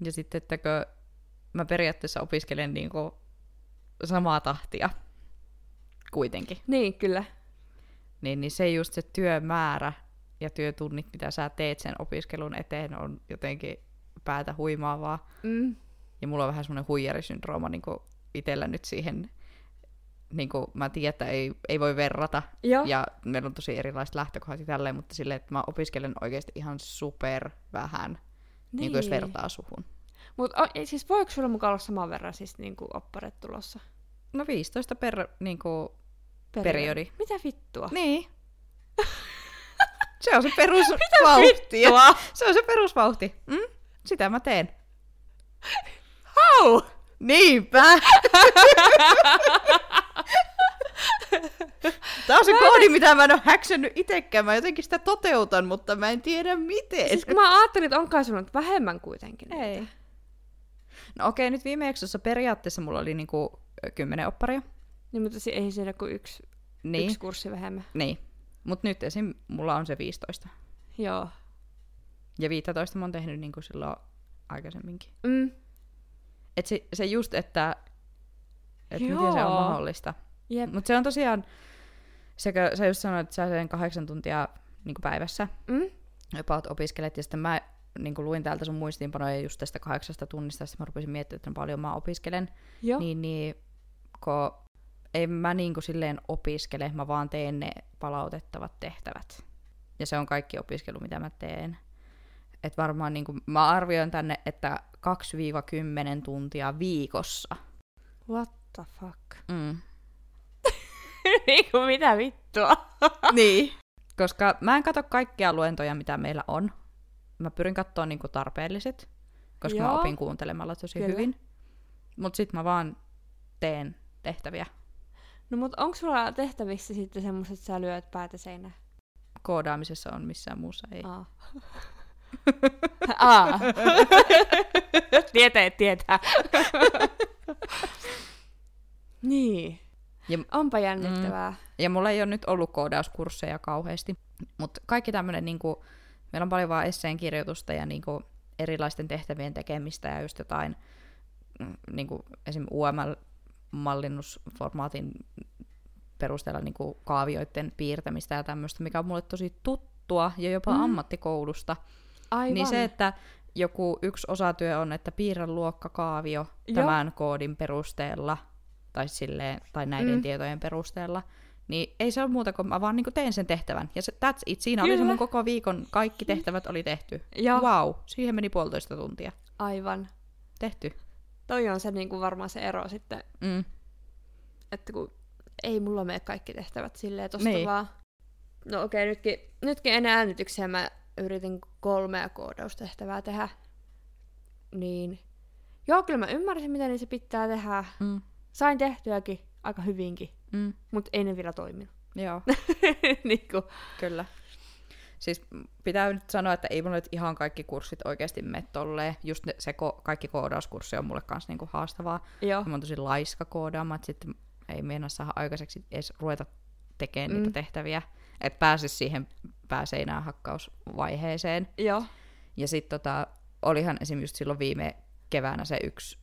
Ja sitten, että kun mä periaatteessa opiskelen niinku samaa tahtia kuitenkin. Niin, kyllä. Niin, niin se just se työmäärä ja työtunnit, mitä sä teet sen opiskelun eteen, on jotenkin päätä huimaavaa. Mm. Ja mulla on vähän semmoinen huijarisyndrooma niin itsellä nyt siihen, niin kuin mä tiedän, että ei, ei voi verrata. Joo. Ja meillä on tosi erilaiset lähtökohdat ja tälleen, mutta silleen, että mä opiskelen oikeasti ihan super vähän, niin. niin kuin jos vertaa suhun. Mutta siis voiko sulla mukaan olla saman verran siis niinku opparet tulossa? No 15 per niin kuin, periodi. Mitä vittua? Niin. se on se perusvauhti. Se on se perusvauhti. Mm? Sitä mä teen. How? Niinpä! Tämä on se koodi, mitä mä en ole häksännyt itsekään. Mä jotenkin sitä toteutan, mutta mä en tiedä miten. Siis kun mä ajattelin, että onkaan sulla vähemmän kuitenkin. niitä. Ei. No okei, nyt viime jaksossa periaatteessa mulla oli niinku kymmenen opparia. Niin, mutta ei siinä kuin yksi, Niin. yksi kurssi vähemmän. niin. Mut nyt esim. mulla on se 15. Joo. Ja 15 mä oon tehnyt niinku silloin aikaisemminkin. Mm. Et se, se just, että et miten se on mahdollista. Mutta se on tosiaan, sekö sä just sanoit, että sä sen kahdeksan tuntia niin päivässä Mm? about opiskelet, ja sitten mä niin luin täältä sun muistiinpanoja just tästä kahdeksasta tunnista, sitten mä rupesin miettimään, että paljon mä opiskelen, Joo. niin, niin kun en mä niin kuin silleen opiskele, mä vaan teen ne palautettavat tehtävät. Ja se on kaikki opiskelu, mitä mä teen. Et varmaan niin kuin, mä arvioin tänne, että 2-10 tuntia viikossa. What the fuck? Mm. Niinku mitä vittua? niin. Koska mä en katso kaikkia luentoja, mitä meillä on. Mä pyrin katsoa niinku tarpeelliset, koska Joo. mä opin kuuntelemalla tosi Kyllä. hyvin. Mut sit mä vaan teen tehtäviä. No mut onko sulla tehtävissä sitten semmoset, että sä lyöt päätä seinään? Koodaamisessa on missään muussa ei. Aa. Aa. Tietää, tietää. niin. Ja, Onpa jännittävää. Mm. ja mulla ei ole nyt ollut koodauskursseja kauheasti, mutta kaikki tämmöinen, niinku, meillä on paljon vaan esseen kirjoitusta ja niinku, erilaisten tehtävien tekemistä ja just jotain mm, niinku, esim. UML-mallinnusformaatin perusteella niinku, kaavioiden piirtämistä ja tämmöistä, mikä on mulle tosi tuttua ja jopa Mm. mm. ammattikoulusta. Aivan. Niin se, että joku yksi osatyö on, että piirrä luokkakaavio Joo. tämän koodin perusteella, tai, silleen, tai näiden Mm. tietojen perusteella, niin ei se ole muuta kuin mä vaan niin teen sen tehtävän. Ja se, that's it. Siinä oli se Kyllä. mun koko viikon, kaikki tehtävät oli tehty. Joo. Wow, siihen meni puolitoista tuntia. Aivan. Tehty. Toi on se niin kuin varmaan se ero sitten, Mm. että kun ei mulla mene kaikki tehtävät silleen tosta Niin. vaan. No okei, nytkin, nytkin ennen äänityksiä mä yritin kolmea koodaustehtävää tehdä. Niin, joo, kyllä mä ymmärsin, miten niissä pitää tehdä. Mm. Sain tehtyäkin aika hyvinkin, Mm. mutta ei ne vielä toiminut. Joo, niin kuin, kyllä. Siis pitää nyt sanoa, että ei mulla nyt ihan kaikki kurssit oikeasti mene tolleen. Just ne, se ko- kaikki koodauskurssi on mulle kanssa niinku haastavaa. joo, Mä oon tosi laiska koodaamaan, että sitten ei meinaa saada aikaiseksi edes ruveta tekemään mm. niitä tehtäviä. Että pääsisi siihen pääseinään hakkausvaiheeseen. joo, Ja sitten tota, olihan esimerkiksi just silloin viime keväänä se yksi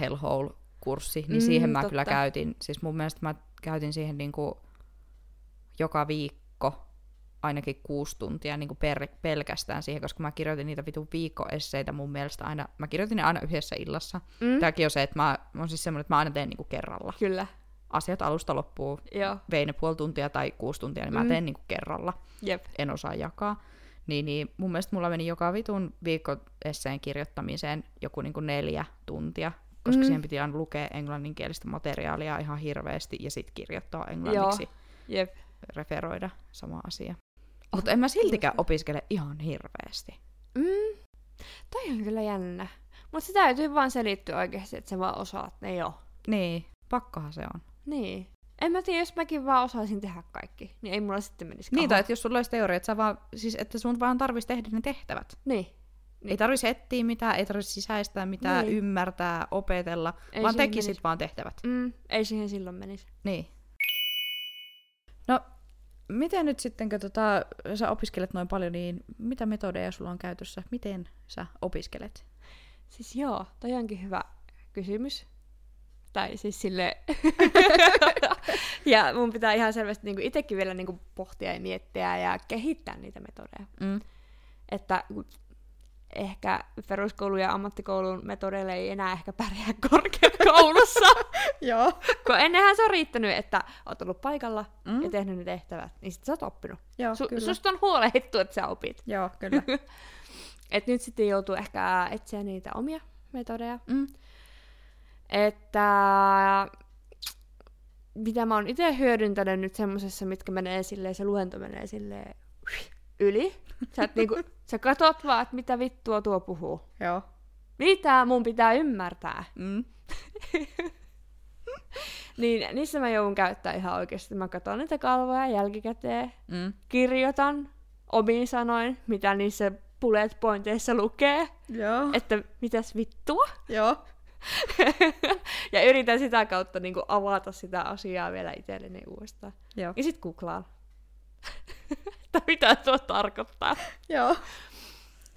Hellhole-kurssi, niin Mm, siihen mä totta. kyllä käytin, siis mun mielestä mä käytin siihen niinku joka viikko ainakin kuusi tuntia niinku per, pelkästään siihen, koska mä kirjoitin niitä vitun viikkoesseitä mun mielestä aina, mä kirjoitin ne aina yhdessä illassa. mm, Tämäkin on se, että mä, oon siis semmoinen, että mä aina teen niinku kerralla. kyllä, Asiat alusta loppuun, joo, vein ne puoli tuntia tai kuusi tuntia, niin mä Mm. teen niinku kerralla. jep, En osaa jakaa. Niin, niin mun mielestä mulla meni joka vitun viikko esseen kirjoittamiseen joku niinku neljä tuntia, koska Mm. siihen piti aina lukea englanninkielistä materiaalia ihan hirveästi ja sitten kirjoittaa englanniksi, jep. referoida sama asia. Mutta en mä siltikään opiskele ihan hirveästi. Mm, toi on kyllä jännä. Mutta se täytyy vaan selittyä oikeasti, että sä vaan osaat ne jo. Niin, pakkohan se on. Niin. En mä tiedä, jos mäkin vaan osaisin tehdä kaikki, niin ei mulla sitten menisi Niin, tai että jos sulla olisi teoria, että, sä vaan, siis, että sun vaan tarvitsisi tehdä ne tehtävät. Niin. Ei tarvitsisi etsiä mitään, ei tarvitsisi sisäistää mitään, Niin. ymmärtää, opetella, Ei vaan tekisit menisi. vaan tehtävät. Mm, ei siihen silloin menisi. Niin. No, miten nyt sitten, kun tota, sä opiskelet noin paljon, niin mitä metodeja sulla on käytössä? Miten sä opiskelet? Siis joo, toi onkin hyvä kysymys. Tai siis sille... ja mun pitää ihan selvästi niinku itsekin vielä niinku pohtia ja miettiä ja kehittää niitä metodeja. Mm. Että ehkä peruskoulun ja ammattikoulun metodeille ei enää ehkä pärjää korkeakoulussa. Joo. kun ennenhän se on riittänyt, että oot ollut paikalla Mm. ja tehnyt ne tehtävät, niin sit sä oot oppinut. Joo, Su- kyllä. susta on huolehdittu, että sä opit. Joo, kyllä. Et nyt sitten joutuu ehkä etsiä niitä omia metodeja. mm. Että mitä mä oon itse hyödyntänyt nyt semmosessa, mitkä menee silleen, se luento menee silleen yli. Sä, et niinku, sä katot vaan, että mitä vittua tuo puhuu. Joo. Mitä mun pitää ymmärtää. Mm. Niin niissä mä joudun käyttää ihan oikeasti. Mä katson niitä kalvoja jälkikäteen, Mm. kirjoitan omiin sanoin, mitä niissä bullet pointeissa lukee, Joo. että mitäs vittua. Joo. ja yritän sitä kautta niin kuin, avata sitä asiaa vielä itselleni uudestaan. Joo. Ja sit googlaan. että mitä tuo tarkoittaa. Joo.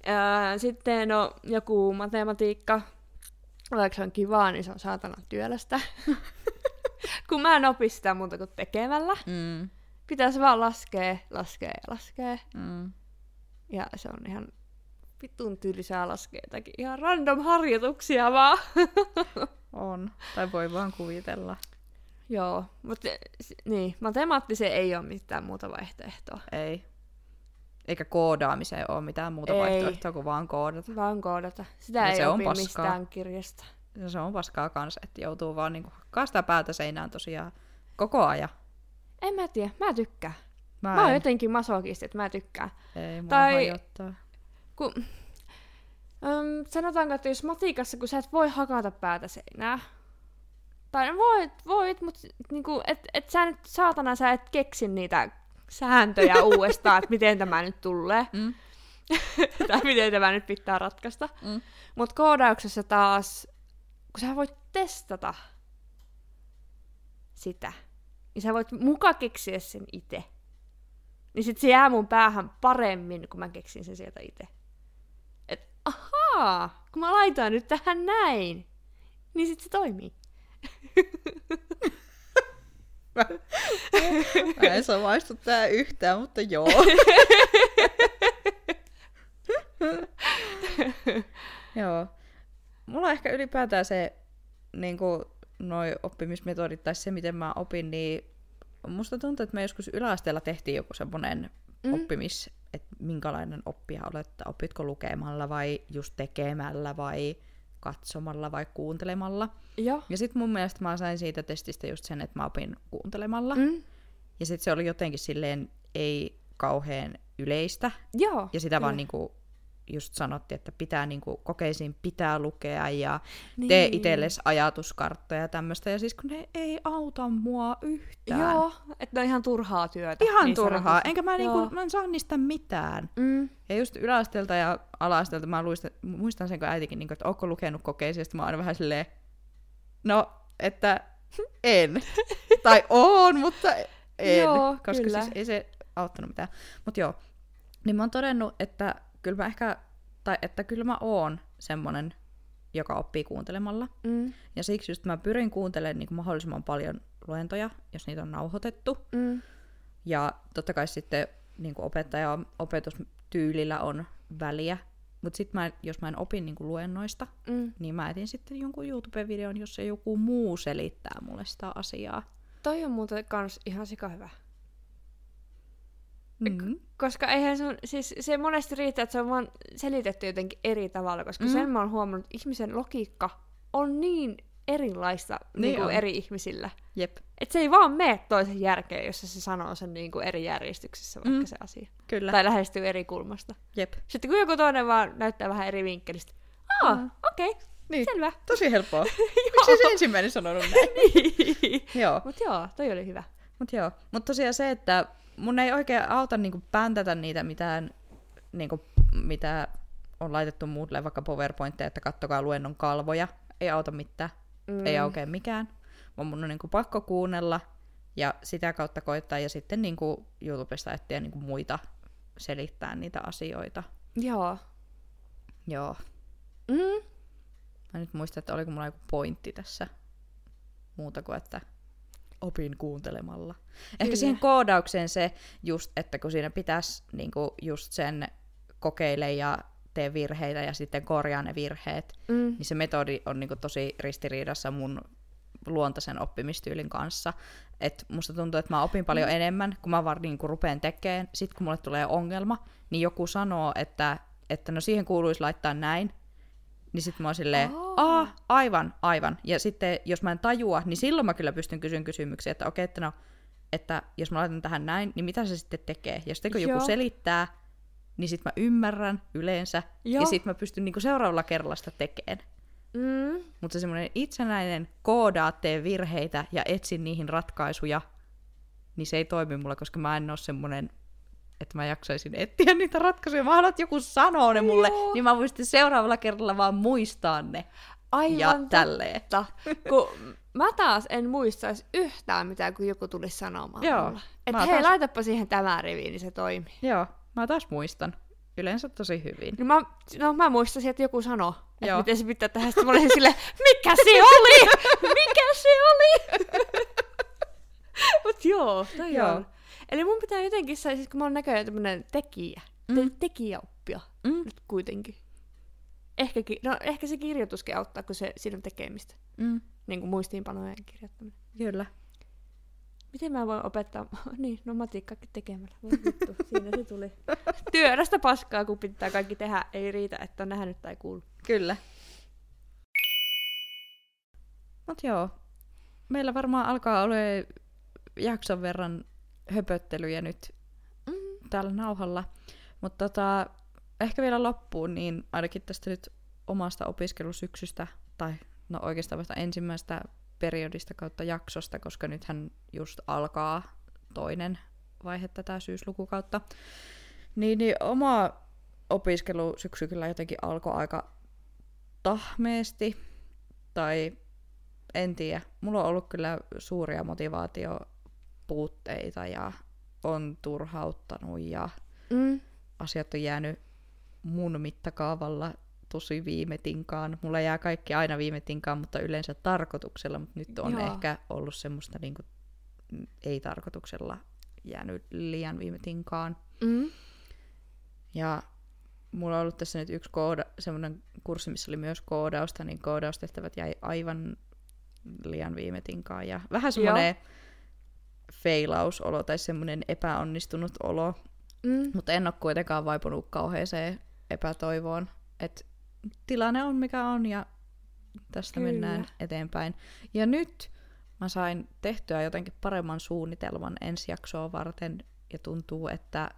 Ää, Sitten no, joku matematiikka, vaikka se on kivaa, niin se on saatana työlästä. Kun mä en opi sitä muuta kuin tekemällä. Mm. Pitäisi vaan laskea, laskea ja laskea. Mm. Ja se on ihan vitun tylsää laskea jotakin ihan random harjoituksia vaan. On. Tai voi vaan kuvitella. Joo, mutta niin, matemaattisen ei ole mitään muuta vaihtoehtoa. Ei. Eikä koodaamiseen ole mitään muuta Ei. vaihtoehtoa kuin vaan koodata. Vaan koodata. Sitä Ja ei se on opi paskaa. mistään kirjasta. Ja se on paskaa kanssa, että joutuu vaan niinku hakkaa sitä päätä seinään tosiaan koko ajan. En mä tiedä, mä tykkään. Mä, Mä oon en. jotenkin masokisti, että mä tykkään. Ei, mua Tai- tai... hajottaa. Kun, öm, sanotaanko, että jos matikassa, kun sä et voi hakata päätä seinää, tai voit, voit, mutta niinku, et, et sä nyt saatana sä et keksi niitä sääntöjä uudestaan, että miten tämä nyt tulee, Mm. tai miten tämä nyt pitää ratkaista. Mm. Mutta koodauksessa taas, kun sä voit testata sitä, niin sä voit muka keksiä sen itse. Niin sit se jää mun päähän paremmin, kun mä keksin sen sieltä itse. Et ahaa, kun mä laitan nyt tähän näin, niin sit se toimii. Mä en samaistu tää yhtään, mutta joo. joo. Mulla on ehkä ylipäätään se niin kuin, noi oppimismetodit tai se, miten mä opin, niin musta tuntuu, että me joskus yläasteella tehtiin joku semmoinen mm. oppimis, että minkälainen oppija olet, että opitko lukemalla vai just tekemällä vai katsomalla vai kuuntelemalla. Joo. Ja sitten mun mielestä mä sain siitä testistä just sen, että mä opin kuuntelemalla. Mm. Ja sitten se oli jotenkin silleen ei kauhean yleistä. Joo. Ja sitä kyllä. vaan niinku just sanottiin, että pitää niinku kokeisiin pitää lukea ja niin. tee itsellesi ajatuskarttoja ja tämmöistä. Ja siis kun ne ei auta mua yhtään. Joo, että ne on ihan turhaa työtä. Ihan niin turhaa. sanotusti. Enkä mä, niinku, Joo. mä en saa niistä mitään. Mm. Ja just yläasteelta ja ala-asteelta mä luistan, muistan sen, kun äitikin, niin kuin, että ootko lukenut kokeisiin, mä oon vähän silleen, no, että en. tai on, mutta en. Joo, koska kyllä. siis ei se auttanut mitään. Mutta joo, niin mä oon todennut, että kyllä mä ehkä, tai että kyllä mä oon semmonen, joka oppii kuuntelemalla. Mm. Ja siksi just mä pyrin kuuntelemaan niin mahdollisimman paljon luentoja, jos niitä on nauhoitettu. Mm. Ja totta kai sitten niin opettaja opetustyylillä on väliä. Mutta sitten mä, jos mä en opin niin luennoista, Mm. niin mä etin sitten jonkun YouTube-videon, jossa joku muu selittää mulle sitä asiaa. Toi on muuten kans ihan sika hyvä. Mm. Koska eihän sun, siis se monesti riittää, että se on vaan selitetty jotenkin eri tavalla, koska Mm. mm. sen mä oon huomannut, että ihmisen logiikka on niin erilaista Niin niin kuin on. eri ihmisillä. Jep, Että se ei vaan mene toisen järkeen, jos se sanoo sen niin kuin eri järjestyksessä vaikka Mm. se asia. kyllä. Tai lähestyy eri kulmasta. Jep. Sitten kun joku toinen vaan näyttää vähän eri vinkkelistä. Aa, Mm. okei, okay, Niin. selvä. Tosi helppoa. Miksi se ensimmäinen sanonut näin? joo. Mut joo, toi oli hyvä. Mut joo. Mut tosiaan se, että mun ei oikein auta niinku päntätä niitä mitään, niinku, mitä on laitettu muille, vaikka PowerPointteja, että kattokaa luennon kalvoja. Ei auta mitään. Mm. Ei oikein mikään. Vaan mun on niinku pakko kuunnella ja sitä kautta koittaa ja sitten niinku YouTubesta etsiä niinku muita selittää niitä asioita. Joo. Joo. Mm. Mä nyt muistan, että oliko mulla joku pointti tässä muuta kuin, että opin kuuntelemalla. Ehkä Kyllä. siihen koodaukseen se just, että kun siinä pitäisi niinku just sen kokeile ja tee virheitä ja sitten korjaa ne virheet, Mm. niin se metodi on niinku tosi ristiriidassa mun luontaisen oppimistyylin kanssa. Et musta tuntuu, että mä opin paljon Mm. enemmän, kun mä vaan niinku rupean tekemään. Sitten kun mulle tulee ongelma, niin joku sanoo, että, että no siihen kuuluisi laittaa näin. Niin sitten mä oon silleen. Aa, aivan, aivan. Ja sitten jos mä en tajua, niin silloin mä kyllä pystyn kysymään kysymyksiä, että okei, että no, että jos mä laitan tähän näin, niin mitä se sitten tekee? Ja sitten kun joku Joo. selittää, niin sitten mä ymmärrän yleensä, ja Joo. sitten mä pystyn niinku seuraavalla kerralla sitä tekemään. Mm. Mutta se semmoinen itsenäinen koodaa, tee virheitä ja etsin niihin ratkaisuja, niin se ei toimi mulla, koska mä en ole semmoinen, että mä jaksaisin etsiä niitä ratkaisuja. Mä haluan, että joku sanoo ne mulle, Joo. niin mä voin sitten seuraavalla kerralla vaan muistaa ne. Aivan ja totta. tälleen. Kun mä taas en muistaisi yhtään mitään, kun joku tulisi sanomaan Joo. mulle. Että hei, taas- laitapa siihen tämä rivi, niin se toimii. Joo, mä taas muistan. Yleensä tosi hyvin. No mä, no mä muistasin, että joku sanoo, että Joo. miten se pitää tehdä. Sitten mä olin sille, mikä se oli? Mikä se oli? Mut joo, toi Joo. on. Eli mun pitää jotenkin, sa- siis kun mä oon näköjään tämmönen tekijä, Mm. tekijäoppija Mm. nyt kuitenkin. Ehkä, ki- no, ehkä se kirjoituskin auttaa, kun se, siinä on tekemistä. Mm. Niin kuin muistiinpanojen kirjoittaminen. Kyllä. Miten mä voin opettaa? Niin, no matikkaakin tekemällä. Voi vittu, siinä se tuli. Työrästä paskaa, kun pitää kaikki tehdä. Ei riitä, että on nähnyt tai kuullut. Kyllä. Mut joo, meillä varmaan alkaa olla jakson verran höpöttelyjä nyt Mm. täällä nauhalla. Mutta tota, ehkä vielä loppuun, niin ainakin tästä nyt omasta opiskelusyksystä, tai no oikeastaan vasta ensimmäistä periodista kautta jaksosta, koska nythän just alkaa toinen vaihe tätä syyslukukautta. Niin, niin oma opiskelusyksy kyllä jotenkin alkoi aika tahmeesti, tai en tiedä. Mulla on ollut kyllä suuria motivaatio puutteita ja on turhauttanut ja Mm. asiat on jäänyt mun mittakaavalla tosi viime tinkaan. Mulla jää kaikki aina viime tinkaan, mutta yleensä tarkoituksella, mutta nyt on Joo. ehkä ollut semmoista niinku, mm, ei-tarkoituksella jäänyt liian viime tinkaan. Mm. Ja mulla on ollut tässä nyt yksi kooda, semmoinen kurssi, missä oli myös koodausta, niin koodaustehtävät jäi aivan liian viime tinkaan. Ja vähän semmoinen feilausolo tai semmoinen epäonnistunut olo, Mm. mutta en ole kuitenkaan vaipunut kauheeseen epätoivoon. Et tilanne on mikä on ja tästä Kyllä. mennään eteenpäin. Ja nyt mä sain tehtyä jotenkin paremman suunnitelman ensi jaksoa varten ja tuntuu, että,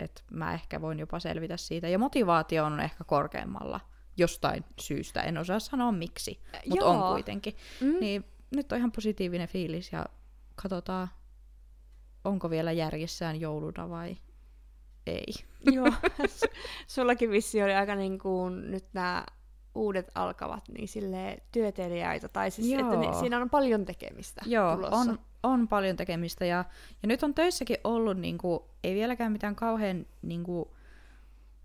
että mä ehkä voin jopa selvitä siitä. Ja motivaatio on ehkä korkeammalla jostain syystä. En osaa sanoa miksi, mutta on kuitenkin. Mm. Niin nyt on ihan positiivinen fiilis ja katsotaan, onko vielä järjessään jouluna vai ei. Joo. Sullakin vissi oli aika niin kuin nyt nämä uudet alkavat, niin sille työteliäitä, tai siis, että Joo. ne, siinä on paljon tekemistä Joo, tulossa. on, on paljon tekemistä ja, ja nyt on töissäkin ollut, niinku, ei vieläkään mitään kauhean niinku,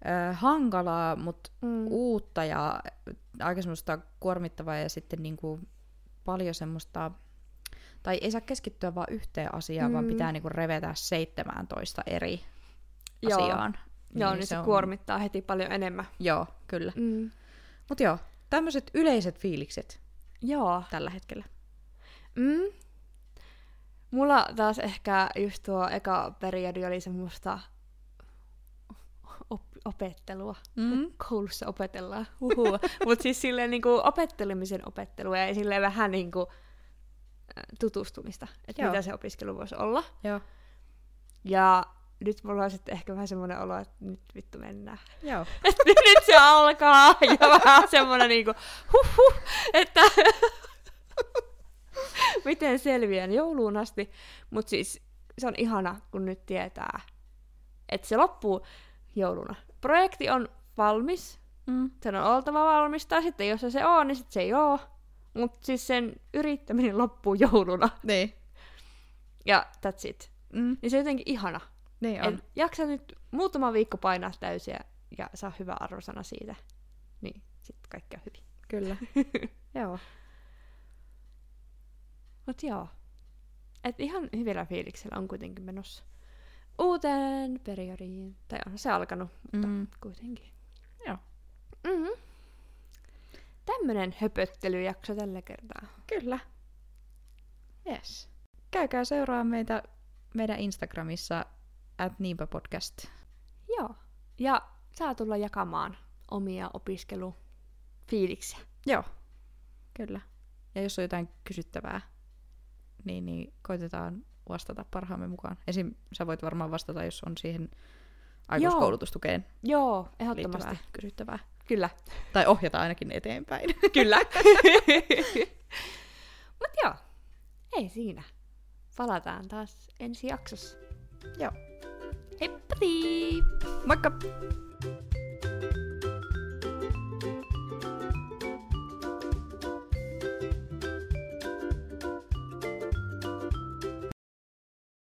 äh, hankalaa, mutta Mm. uutta ja aika semmoista kuormittavaa ja sitten niinku, paljon semmoista, tai ei saa keskittyä vaan yhteen asiaan, mm. vaan pitää niinku revetä 17 eri Joo. asiaan. Joo, niin se, on- kuormittaa heti paljon enemmän. Joo, kyllä. Mm. Mutta joo, tämmöiset yleiset fiilikset Joo. tällä hetkellä. Mm. Mulla taas ehkä just tuo eka periodi oli semmoista op- opettelua. Mm. Koulussa opetellaan. Mutta siis silleen niinku opettelemisen opettelua ja silleen vähän niinku äh, tutustumista, että Joo. mitä se opiskelu voisi olla. Joo. Ja nyt mulla on sitten ehkä vähän semmoinen olo, että nyt vittu mennään. Joo. Et nyt se alkaa ja vähän semmoinen niinku huh, huh, että miten selviän jouluun asti. Mutta siis se on ihana, kun nyt tietää, että se loppuu jouluna. Projekti on valmis, Mm. sen on oltava valmis, tai sitten jos se on, niin sitten se ei oo. Mutta siis sen yrittäminen loppuu jouluna. Niin. Ja that's it. Mm. Niin se on jotenkin ihana. Niin on. Et jaksa nyt muutama viikko painaa täysiä ja saa hyvä arvosana siitä. Niin, sitten kaikki on hyvin. Kyllä. Joo. Mut joo. Et ihan hyvillä fiiliksellä on kuitenkin menossa uuteen periodiin. Tai on se alkanut, mutta Mm. kuitenkin. Joo. Mm-hmm. Tämmönen höpöttelyjakso tällä kertaa. Kyllä. Yes. Käykää seuraa meitä meidän Instagramissa at niinpä podcast. Joo. Ja saa tulla jakamaan omia opiskelufiiliksiä. Joo. Kyllä. Ja jos on jotain kysyttävää, niin, niin koitetaan vastata parhaamme mukaan. Esim. sä voit varmaan vastata, jos on siihen aikuiskoulutustukeen Joo, ehdottomasti. kysyttävää. Kyllä. Tai ohjata ainakin eteenpäin. Kyllä. Mut joo, ei siinä. Palataan taas ensi jaksossa. Joo. Heippa! Moikka!